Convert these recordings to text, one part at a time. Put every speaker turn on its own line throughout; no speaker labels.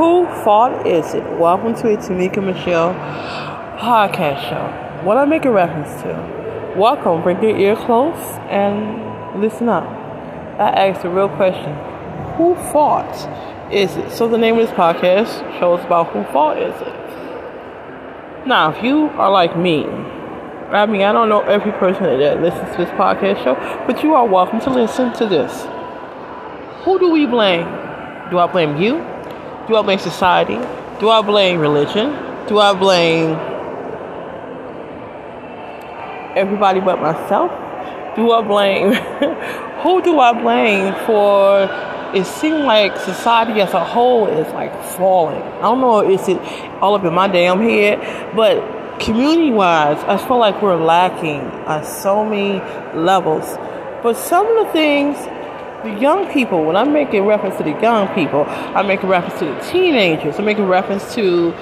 Who fault is it? Welcome to a Tamika Michelle podcast show. What I make a reference to. Welcome, bring your ear close and listen up. I asked a real question. Who fault is it? So the name of this podcast shows about who fault is it. Now, if you are like me, I mean, I don't know every person that listens to this podcast show, but you are welcome to listen to this. Who do we blame? Do I blame you? Do I blame society? Do I blame religion? Do I blame everybody but myself? Do I blame who do I blame for it seems like society as a whole is like falling. I don't know is it all up in my damn head, but community wise, I feel like we're lacking on so many levels. But some of the things the young people, when I'm making reference to the young people, I'm making reference to the teenagers, I'm making reference to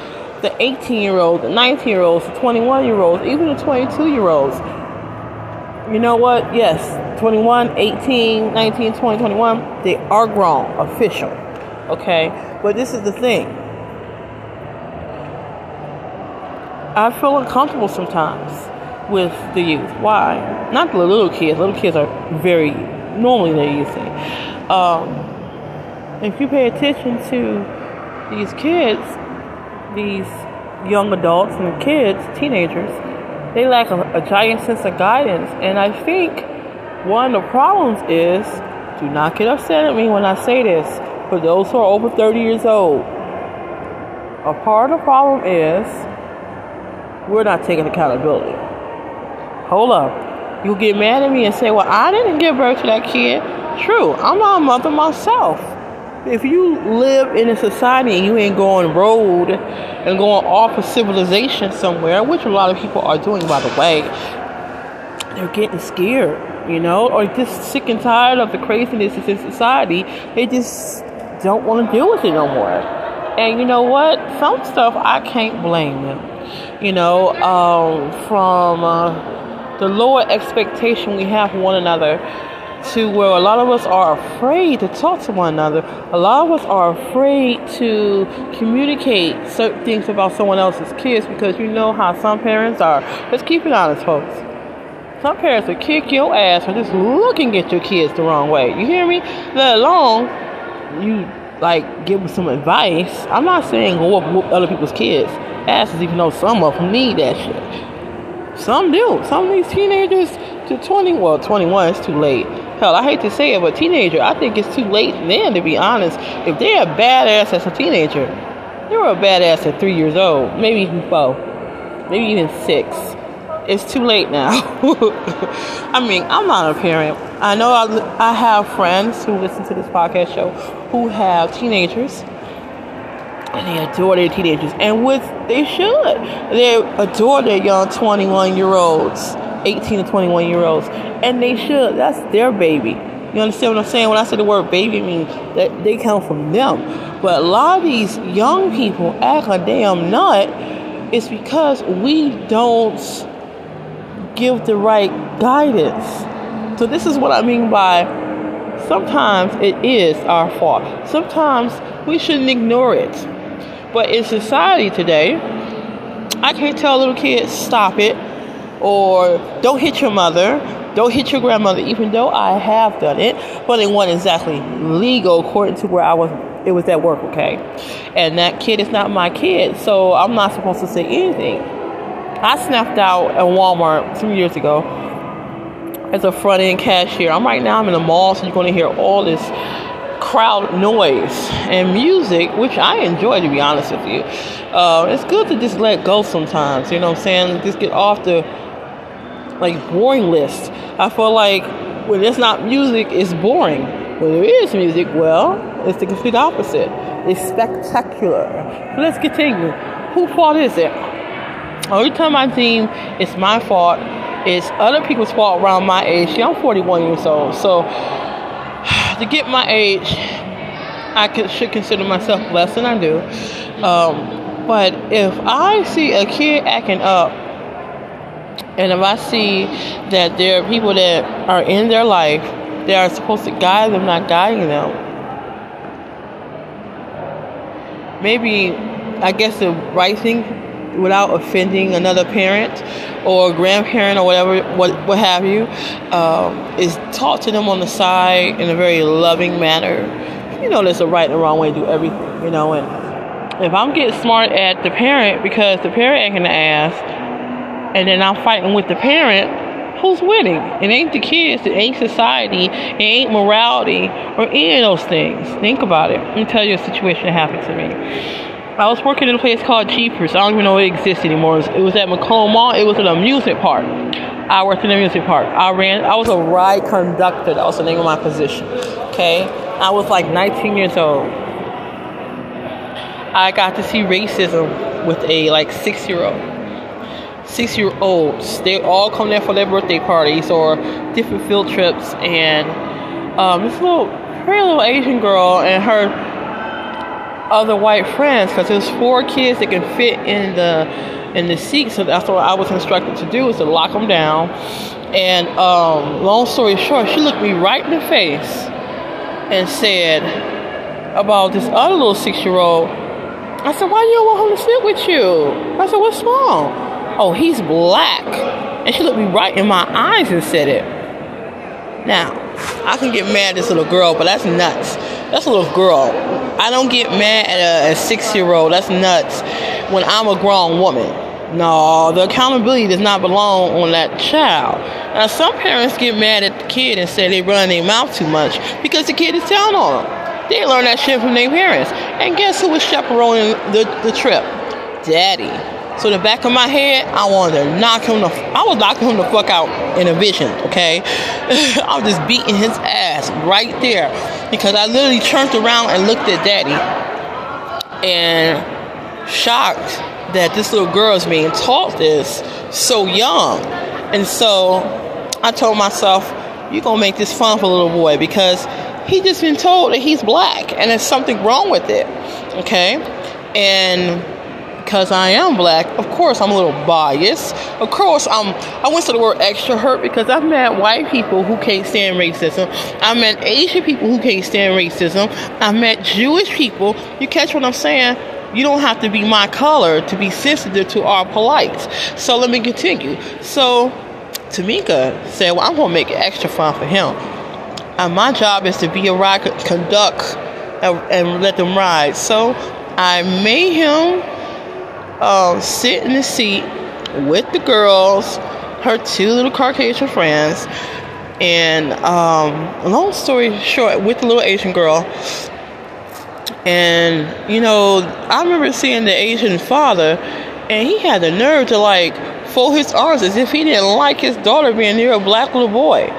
the 18 year olds, the 19 year olds, the 21 year olds, even the 22 year olds. You know what? Yes, 21, 18, 19, 20, 21, they are grown, official. Okay? But this is the thing. I feel uncomfortable sometimes with the youth. Why? Not the little kids. Little kids are very normally they're using. Um, if you pay attention to these kids, these young adults and kids, teenagers, they lack a, a giant sense of guidance. And I think one of the problems is do not get upset at me when I say this. For those who are over 30 years old, a part of the problem is we're not taking accountability. Hold up. You get mad at me and say, Well, I didn't give birth to that kid. True, I'm not a mother myself. If you live in a society and you ain't going road and going off of civilization somewhere, which a lot of people are doing, by the way, they're getting scared, you know, or just sick and tired of the craziness in society. They just don't want to deal with it no more. And you know what? Some stuff I can't blame them. You know, um, from. Uh, the lower expectation we have for one another to where a lot of us are afraid to talk to one another. A lot of us are afraid to communicate certain things about someone else's kids because you know how some parents are. Let's keep it honest, folks. Some parents will kick your ass for just looking at your kids the wrong way. You hear me? Let alone you like give them some advice. I'm not saying go whoop, whoop other people's kids asses, even though some of them need that shit. Some do. Some of these teenagers to 20, well, 21 is too late. Hell, I hate to say it, but teenager, I think it's too late then, to be honest. If they're a badass as a teenager, they were a badass at three years old, maybe even four, maybe even six. It's too late now. I mean, I'm not a parent. I know I, I have friends who listen to this podcast show who have teenagers and they adore their teenagers, and with they should. They adore their young 21 year olds, 18 to 21 year olds, and they should. That's their baby. You understand what I'm saying? When I say the word baby, I mean that they come from them. But a lot of these young people act a damn nut. It's because we don't give the right guidance. So this is what I mean by sometimes it is our fault. Sometimes we shouldn't ignore it. But in society today, I can't tell little kids stop it or don't hit your mother, don't hit your grandmother, even though I have done it, but it wasn't exactly legal according to where I was. It was at work, okay, and that kid is not my kid, so I'm not supposed to say anything. I snapped out at Walmart two years ago as a front end cashier. I'm right now I'm in the mall, so you're going to hear all this crowd noise and music, which I enjoy to be honest with you. Uh, it's good to just let go sometimes, you know what I'm saying? Just get off the like boring list. I feel like when it's not music, it's boring. When there is music, well, it's the complete opposite. It's spectacular. Let's continue. Whose fault is it? Every time I deem it's my fault, it's other people's fault around my age. See, I'm 41 years old, so to get my age, I should consider myself less than I do. Um, but if I see a kid acting up, and if I see that there are people that are in their life that are supposed to guide them, not guiding them, maybe I guess the right thing without offending another parent or grandparent or whatever, what what have you, um, is talk to them on the side in a very loving manner. You know, there's a right and a wrong way to do everything. You know, and if I'm getting smart at the parent because the parent ain't gonna ask, and then I'm fighting with the parent who's winning? It ain't the kids, it ain't society, it ain't morality, or any of those things. Think about it. Let me tell you a situation that happened to me. I was working in a place called Jeepers. I don't even know it exists anymore. It was, at Macomb Mall. It was an amusement park. I worked in an amusement park. I ran. I was a ride conductor. That was the name of my position. Okay. I was like 19 years old. I got to see racism with a like six year old six year olds. They all come there for their birthday parties or different field trips. And um, this little, pretty little Asian girl and her other white friends, because there's four kids that can fit in the in the seat. So that's what I was instructed to do is to lock them down. And um, long story short, she looked me right in the face and said about this other little six year old. I said, why do you want him to sit with you? I said, what's wrong? oh, he's black. And she looked me right in my eyes and said it. Now, I can get mad at this little girl, but that's nuts. That's a little girl. I don't get mad at a, a six year old. That's nuts when I'm a grown woman. No, the accountability does not belong on that child. Now, some parents get mad at the kid and say they run their mouth too much because the kid is telling on them. They learn that shit from their parents. And guess who was chaperoning the, the trip? Daddy. So the back of my head, I wanted to knock him the. I was knocking him the fuck out in a vision. Okay, I was just beating his ass right there because I literally turned around and looked at Daddy, and shocked that this little girl is being taught this so young, and so I told myself, "You're gonna make this fun for little boy because he just been told that he's black and there's something wrong with it." Okay, and because I am black, of course I'm a little biased. Of course I'm I went to the word extrovert because I've met white people who can't stand racism. I've met Asian people who can't stand racism. I've met Jewish people. You catch what I'm saying? You don't have to be my color to be sensitive to our polites. So let me continue. So Tamika said, Well, I'm gonna make it extra fun for him. And my job is to be a ride conduct and, and let them ride. So I made him um, sit in the seat with the girls, her two little Caucasian friends, and um, long story short, with the little Asian girl. And you know, I remember seeing the Asian father, and he had the nerve to like fold his arms as if he didn't like his daughter being near a black little boy.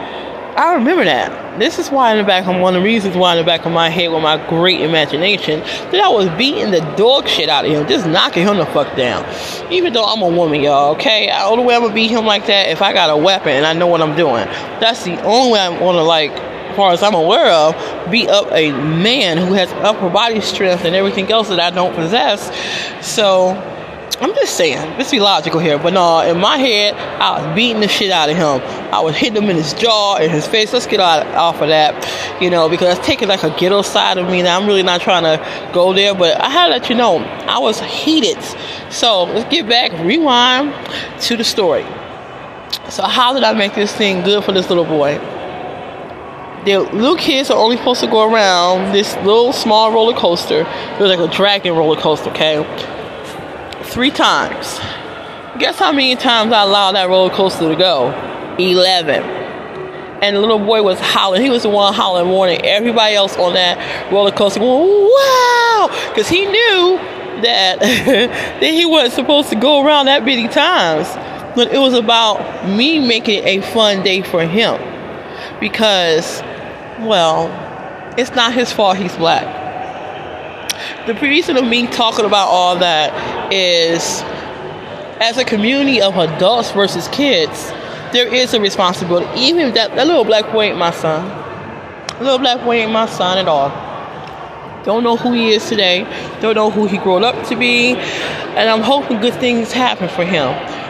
I remember that. This is why in the back of one of the reasons why in the back of my head with my great imagination that I was beating the dog shit out of him, just knocking him the fuck down. Even though I'm a woman, y'all, okay? The only way I'm gonna beat him like that if I got a weapon and I know what I'm doing. That's the only way I'm gonna like as far as I'm aware of, beat up a man who has upper body strength and everything else that I don't possess. So I'm just saying, let's be logical here. But no, in my head, I was beating the shit out of him. I was hitting him in his jaw and his face. Let's get out, off of that, you know, because it's taking like a ghetto side of me. Now I'm really not trying to go there, but I had to let you know I was heated. So let's get back, rewind to the story. So how did I make this thing good for this little boy? The little kids are only supposed to go around this little small roller coaster. It was like a dragon roller coaster, okay? Three times. Guess how many times I allowed that roller coaster to go? 11. And the little boy was howling. He was the one howling, warning everybody else on that roller coaster, going, wow! Because he knew that, that he wasn't supposed to go around that many times. But it was about me making a fun day for him. Because, well, it's not his fault he's black the reason of me talking about all that is as a community of adults versus kids, there is a responsibility. Even if that, that little black boy ain't my son. Little black boy ain't my son at all. Don't know who he is today. Don't know who he grew up to be. And I'm hoping good things happen for him.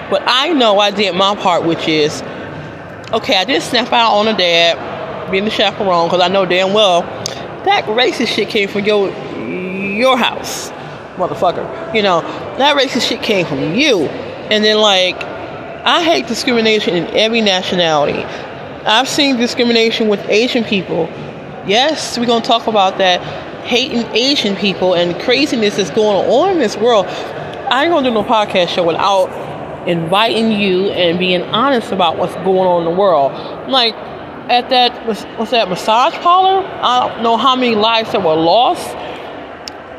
But I know I did my part, which is okay, I did snap out on a dad, being the chaperone, because I know damn well that racist shit came from your your house. motherfucker. You know, that racist shit came from you. And then, like, I hate discrimination in every nationality. I've seen discrimination with Asian people. Yes, we're going to talk about that. Hating Asian people and craziness that's going on in this world. I ain't going to do no podcast show without inviting you and being honest about what's going on in the world. Like, at that, what's that, massage parlor? I don't know how many lives that were lost.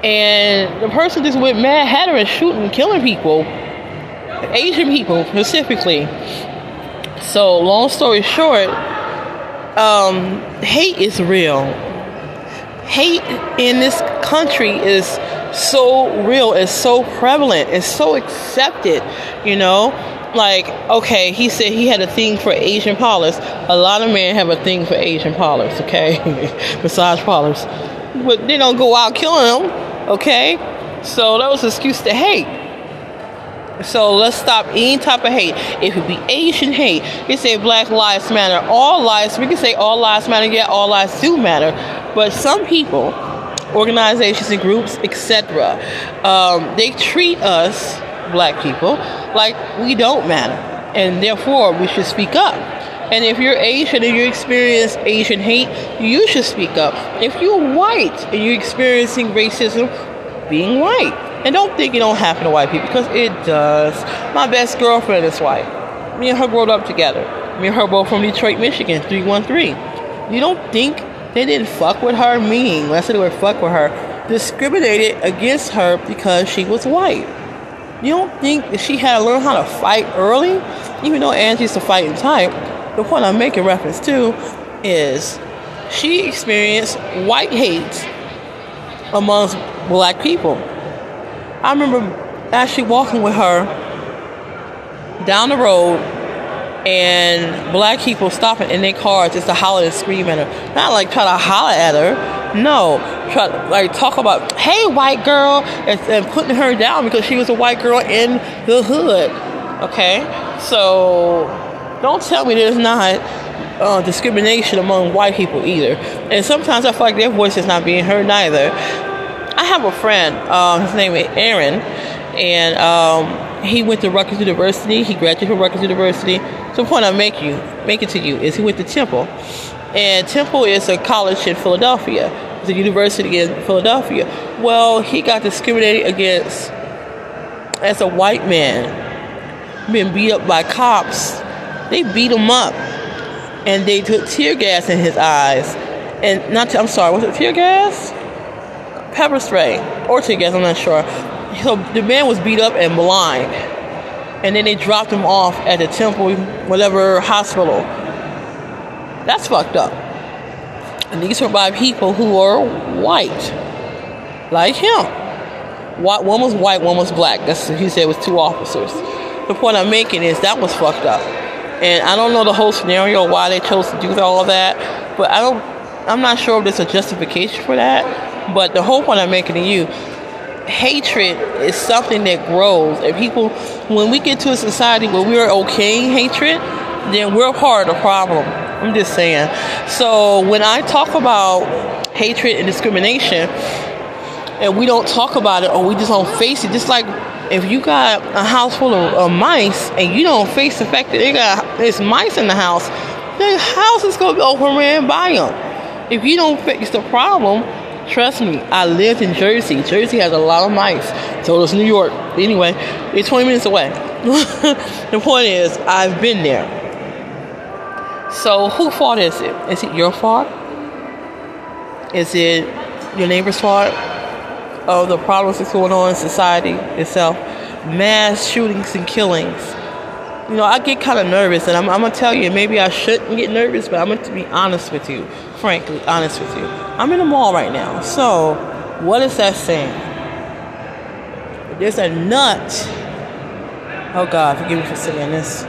And the person just went mad hatter and shooting killing people. Asian people specifically. So, long story short, um, hate is real. Hate in this country is so real, it's so prevalent, it's so accepted, you know. Like, okay, he said he had a thing for Asian parlors. A lot of men have a thing for Asian parlors, okay? Massage parlors. But they don't go out killing them, okay? So that was an excuse to hate. So let's stop any type of hate. If it be Asian hate. You say Black Lives Matter. All lives, we can say all lives matter. Yeah, all lives do matter. But some people, organizations and groups, etc., um, they treat us, black people, like we don't matter. And therefore, we should speak up. And if you're Asian and you experience Asian hate, you should speak up. If you're white and you're experiencing racism, being white and don't think it don't happen to white people because it does. My best girlfriend is white. Me and her grew up together. Me and her both from Detroit, Michigan, 313. You don't think they didn't fuck with her? Meaning, when I said they would fuck with her, discriminated against her because she was white. You don't think that she had to learn how to fight early? Even though Angie's a fighting type, the point I'm making reference to is she experienced white hate amongst black people. I remember actually walking with her down the road and black people stopping in their cars just to holler and scream at her. Not like try to holler at her. No. Try to like talk about, hey white girl and, and putting her down because she was a white girl in the hood. Okay? So don't tell me there's not uh, discrimination among white people either. And sometimes I feel like their voice is not being heard either. I have a friend. Uh, his name is Aaron, and um, he went to Rutgers University. He graduated from Rutgers University. So the point I make you make it to you is he went to Temple, and Temple is a college in Philadelphia. It's a university in Philadelphia. Well, he got discriminated against as a white man, being beat up by cops. They beat him up, and they took tear gas in his eyes. And not, to, I'm sorry, was it tear gas? pepper spray or tear gas, I'm not sure. So the man was beat up and blind. And then they dropped him off at the Temple, whatever hospital. That's fucked up. And these were by people who are white, like him. One was white, one was black. That's he said it was two officers. The point I'm making is that was fucked up. And I don't know the whole scenario why they chose to do all that, but I don't. I'm not sure if there's a justification for that. But the whole point I'm making to you, hatred is something that grows. And people, when we get to a society where we're okaying hatred, then we're part of the problem. I'm just saying. So when I talk about hatred and discrimination, and we don't talk about it or we just don't face it, just like if you got a house full of, of mice and you don't face the fact that they got there's mice in the house, the house is gonna be overran by them. If you don't fix the problem, Trust me, I lived in Jersey. Jersey has a lot of mice. So does New York. Anyway, it's 20 minutes away. the point is, I've been there. So, whose fault is it? Is it your fault? Is it your neighbor's fault? Of the problems that's going on in society itself? Mass shootings and killings. You know, I get kind of nervous, and I'm, I'm gonna tell you, maybe I shouldn't get nervous, but I'm gonna be honest with you frankly honest with you. I'm in the mall right now. So, what is that saying? There's a nut. Oh God, forgive me for saying this.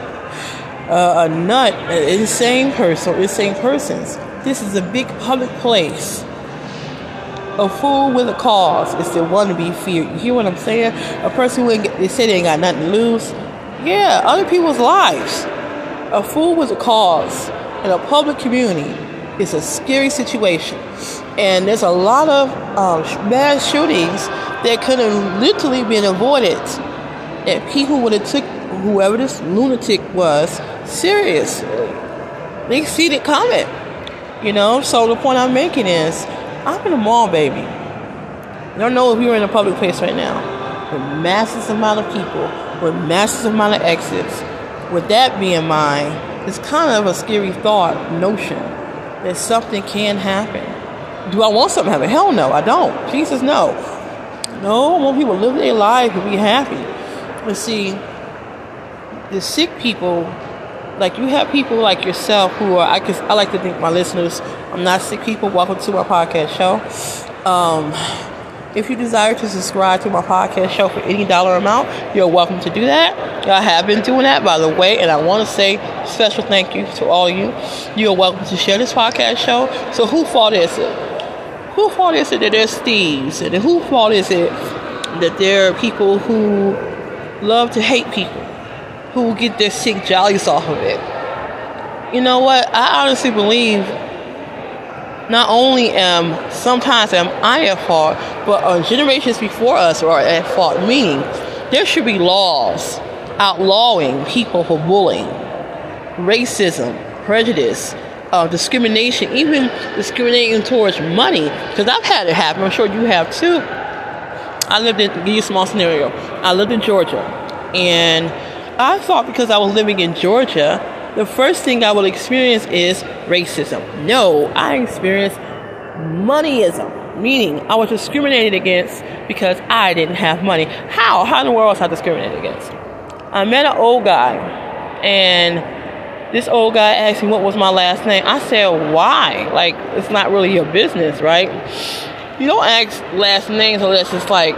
Uh, a nut, an insane person, insane persons. This is a big public place. A fool with a cause is the one to be feared. You hear what I'm saying? A person who they say they ain't got nothing to lose. Yeah, other people's lives. A fool with a cause in a public community is a scary situation. And there's a lot of um, mass shootings that could have literally been avoided if people would have took whoever this lunatic was seriously. They see it coming. You know, so the point I'm making is I'm in a mall, baby. I don't know if you're in a public place right now with massive amount of people, with massive amount of exits. With that being in mind, it's kind of a scary thought, notion that something can happen. Do I want something to happen? Hell no, I don't. Jesus, no. No, I want people to live their life and be happy. But see, the sick people, like you have people like yourself who are, I, guess, I like to think my listeners, I'm not sick people. Welcome to my podcast show. Um, if you desire to subscribe to my podcast show for any dollar amount, you're welcome to do that. I have been doing that, by the way, and I want to say special thank you to all you. You're welcome to share this podcast show. So, who fault is it? Who fault is it that there's thieves? And who fault is it that there are people who love to hate people, who will get their sick jollies off of it? You know what? I honestly believe not only am sometimes am I at fault, but uh, generations before us are at fault. Meaning, there should be laws outlawing people for bullying, racism, prejudice, uh, discrimination, even discriminating towards money. Because I've had it happen. I'm sure you have too. I lived in give you a small scenario. I lived in Georgia, and I thought because I was living in Georgia the first thing I will experience is racism. No, I experienced moneyism, meaning I was discriminated against because I didn't have money. How? How in the world was I discriminated against? I met an old guy, and this old guy asked me what was my last name. I said, why? Like, it's not really your business, right? You don't ask last names unless it's like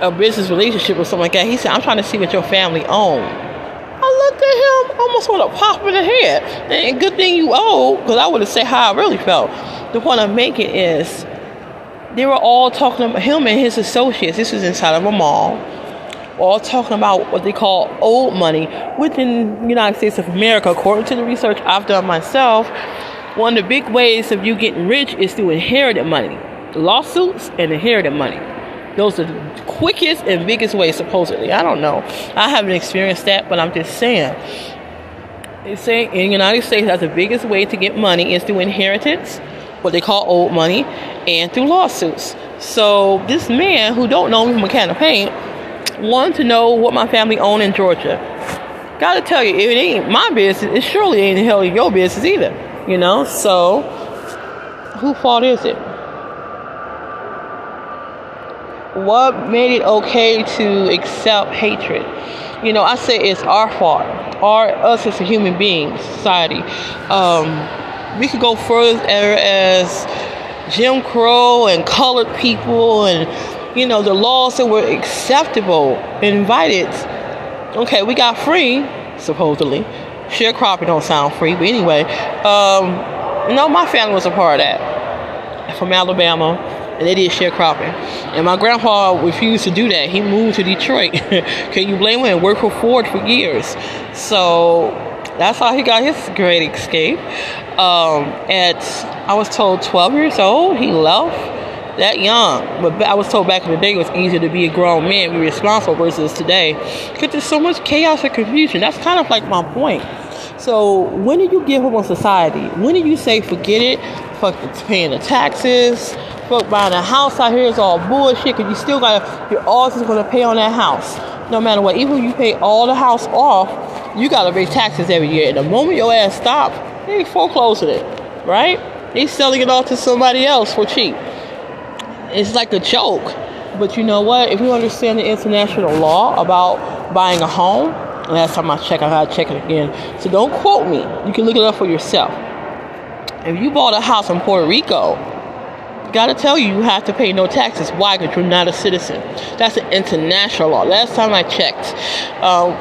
a business relationship or something like that. He said, I'm trying to see what your family owns I looked at him, almost want to pop in the head. And good thing you owe, because I would have said how I really felt. The point I'm making is, they were all talking about him and his associates. This was inside of a mall. All talking about what they call old money within the United States of America. According to the research I've done myself, one of the big ways of you getting rich is through inherited money, lawsuits and inherited money. Those are the quickest and biggest ways, supposedly. I don't know. I haven't experienced that, but I'm just saying. They say in the United States that the biggest way to get money is through inheritance, what they call old money, and through lawsuits. So this man who don't know me from a can of paint wanted to know what my family owned in Georgia. Gotta tell you, if it ain't my business, it surely ain't the hell your business either. You know, so who fault is it? What made it okay to accept hatred? You know, I say it's our fault, our us as a human being, society. Um, we could go further as Jim Crow and colored people and you know the laws that were acceptable, invited. Okay, we got free, supposedly. Sharecropping don't sound free, but anyway, um, know my family was a part of that. From Alabama, and they did sharecropping. And my grandpa refused to do that. He moved to Detroit. Can you blame him? Worked for Ford for years. So that's how he got his great escape. Um, at I was told 12 years old, he left that young. But I was told back in the day it was easier to be a grown man, be responsible versus today. Because there's so much chaos and confusion. That's kind of like my point. So when do you give up on society? When do you say forget it? Fuck paying the taxes fuck buying a house out here is all bullshit because you still gotta, you're always gonna pay on that house. No matter what, even when you pay all the house off, you gotta pay taxes every year. And the moment your ass stop, they foreclosing it, right? They selling it off to somebody else for cheap. It's like a joke. But you know what? If you understand the international law about buying a home, last time I checked, I gotta check it again. So don't quote me. You can look it up for yourself. If you bought a house in Puerto Rico gotta tell you, you have to pay no taxes. Why? Because you're not a citizen. That's an international law. Last time I checked, um,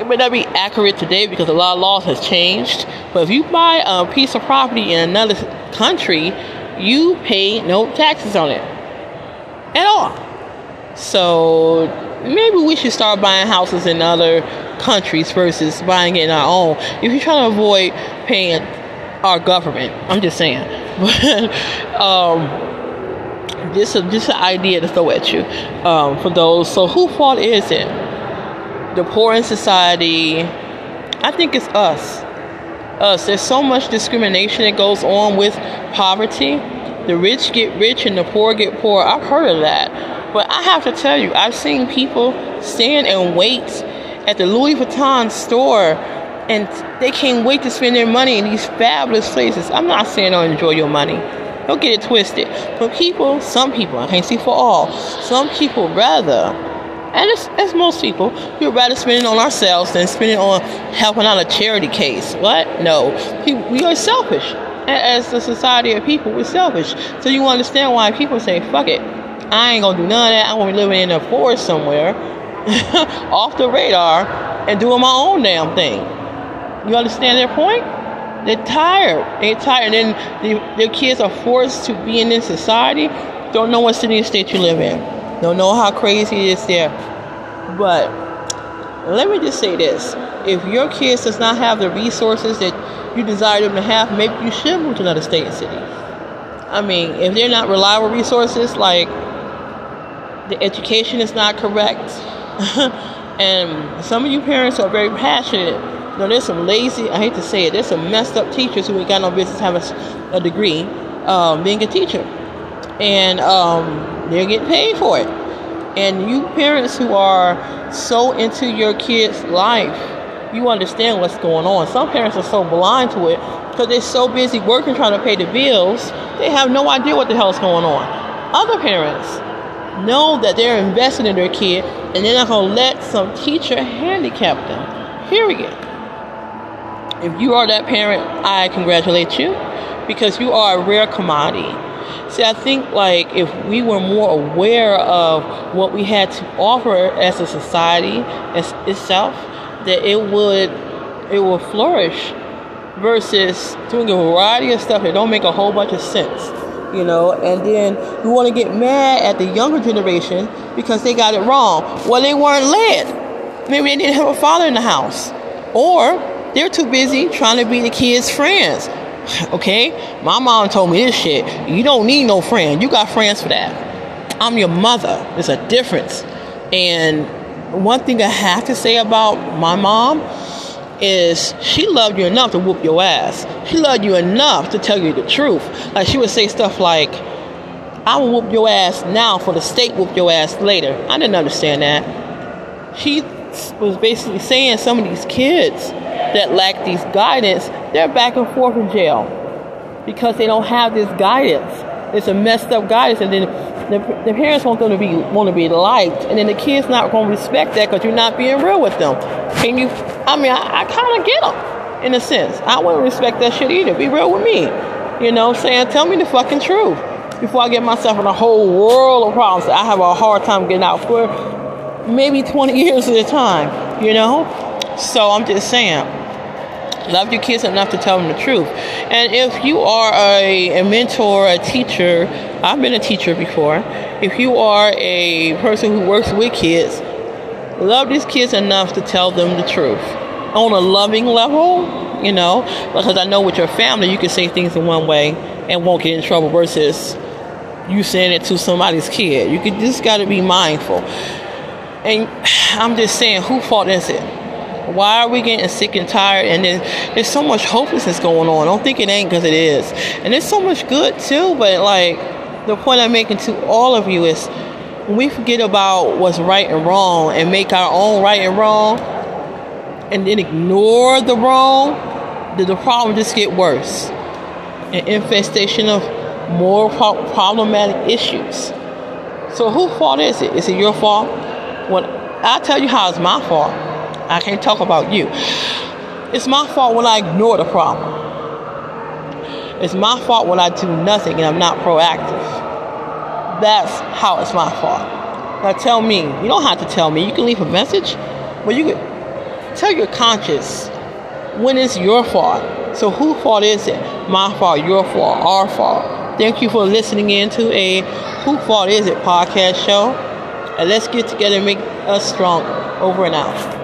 it may not be accurate today because a lot of laws has changed. But if you buy a piece of property in another country, you pay no taxes on it at all. So maybe we should start buying houses in other countries versus buying it in our own. If you're trying to avoid paying our government. I'm just saying. But um, Just a, just an idea to throw at you um, for those. So, who fault is it? The poor in society. I think it's us. Us. There's so much discrimination that goes on with poverty. The rich get rich and the poor get poor. I've heard of that. But I have to tell you, I've seen people stand and wait at the Louis Vuitton store and they can't wait to spend their money in these fabulous places. I'm not saying don't enjoy your money. Don't get it twisted. But people, some people, I can't speak for all, some people rather, and it's, it's most people, we'd rather spend it on ourselves than spend it on helping out a charity case. What? No. We are selfish. As a society of people, we're selfish. So you understand why people say, fuck it. I ain't gonna do none of that. I'm gonna be living in a forest somewhere, off the radar, and doing my own damn thing. You understand their point? They're tired. They're tired. And then the, their kids are forced to be in this society. Don't know what city or state you live in. Don't know how crazy it is there. But let me just say this. If your kids does not have the resources that you desire them to have, maybe you should move to another state and city. I mean, if they're not reliable resources, like the education is not correct, and some of you parents are very passionate know, there's some lazy, I hate to say it, there's some messed up teachers who ain't got no business having a degree um, being a teacher. And um, they're getting paid for it. And you parents who are so into your kids' life, you understand what's going on. Some parents are so blind to it because they're so busy working trying to pay the bills, they have no idea what the hell's going on. Other parents know that they're investing in their kid and they're not going to let some teacher handicap them. Period. If you are that parent, I congratulate you because you are a rare commodity. See, I think like if we were more aware of what we had to offer as a society as itself, that it would it will flourish versus doing a variety of stuff that don't make a whole bunch of sense. You know, and then we want to get mad at the younger generation because they got it wrong. Well, they weren't led. Maybe they didn't have a father in the house. Or they're too busy trying to be the kids' friends. Okay? My mom told me this shit. You don't need no friend. You got friends for that. I'm your mother. There's a difference. And one thing I have to say about my mom is she loved you enough to whoop your ass. She loved you enough to tell you the truth. Like she would say stuff like, I will whoop your ass now for the state whoop your ass later. I didn't understand that. She was basically saying some of these kids that lack these guidance, they're back and forth in jail because they don't have this guidance. It's a messed up guidance, and then the, the parents want them to be want to be liked, and then the kids not going to respect that because you're not being real with them. Can you? I mean, I, I kind of get them in a sense. I wouldn't respect that shit either. Be real with me, you know. Saying, tell me the fucking truth before I get myself in a whole world of problems. I have a hard time getting out for maybe 20 years at a time, you know. So I'm just saying love your kids enough to tell them the truth. And if you are a, a mentor, a teacher, I've been a teacher before. If you are a person who works with kids, love these kids enough to tell them the truth on a loving level, you know, because I know with your family you can say things in one way and won't get in trouble versus you saying it to somebody's kid. You could just got to be mindful. And I'm just saying, who fault is it? Why are we getting sick and tired? And then there's so much hopelessness going on. I don't think it ain't because it is. And there's so much good too, but like the point I'm making to all of you is when we forget about what's right and wrong and make our own right and wrong and then ignore the wrong, the, the problem just get worse. An infestation of more pro- problematic issues. So whose fault is it? Is it your fault? When I tell you how it's my fault. I can't talk about you. It's my fault when I ignore the problem. It's my fault when I do nothing and I'm not proactive. That's how it's my fault. Now tell me, you don't have to tell me. You can leave a message, but you can tell your conscience when it's your fault. So whose fault is it? My fault, your fault, our fault. Thank you for listening in to a Who Fault Is It podcast show. And let's get together and make us stronger. Over and out.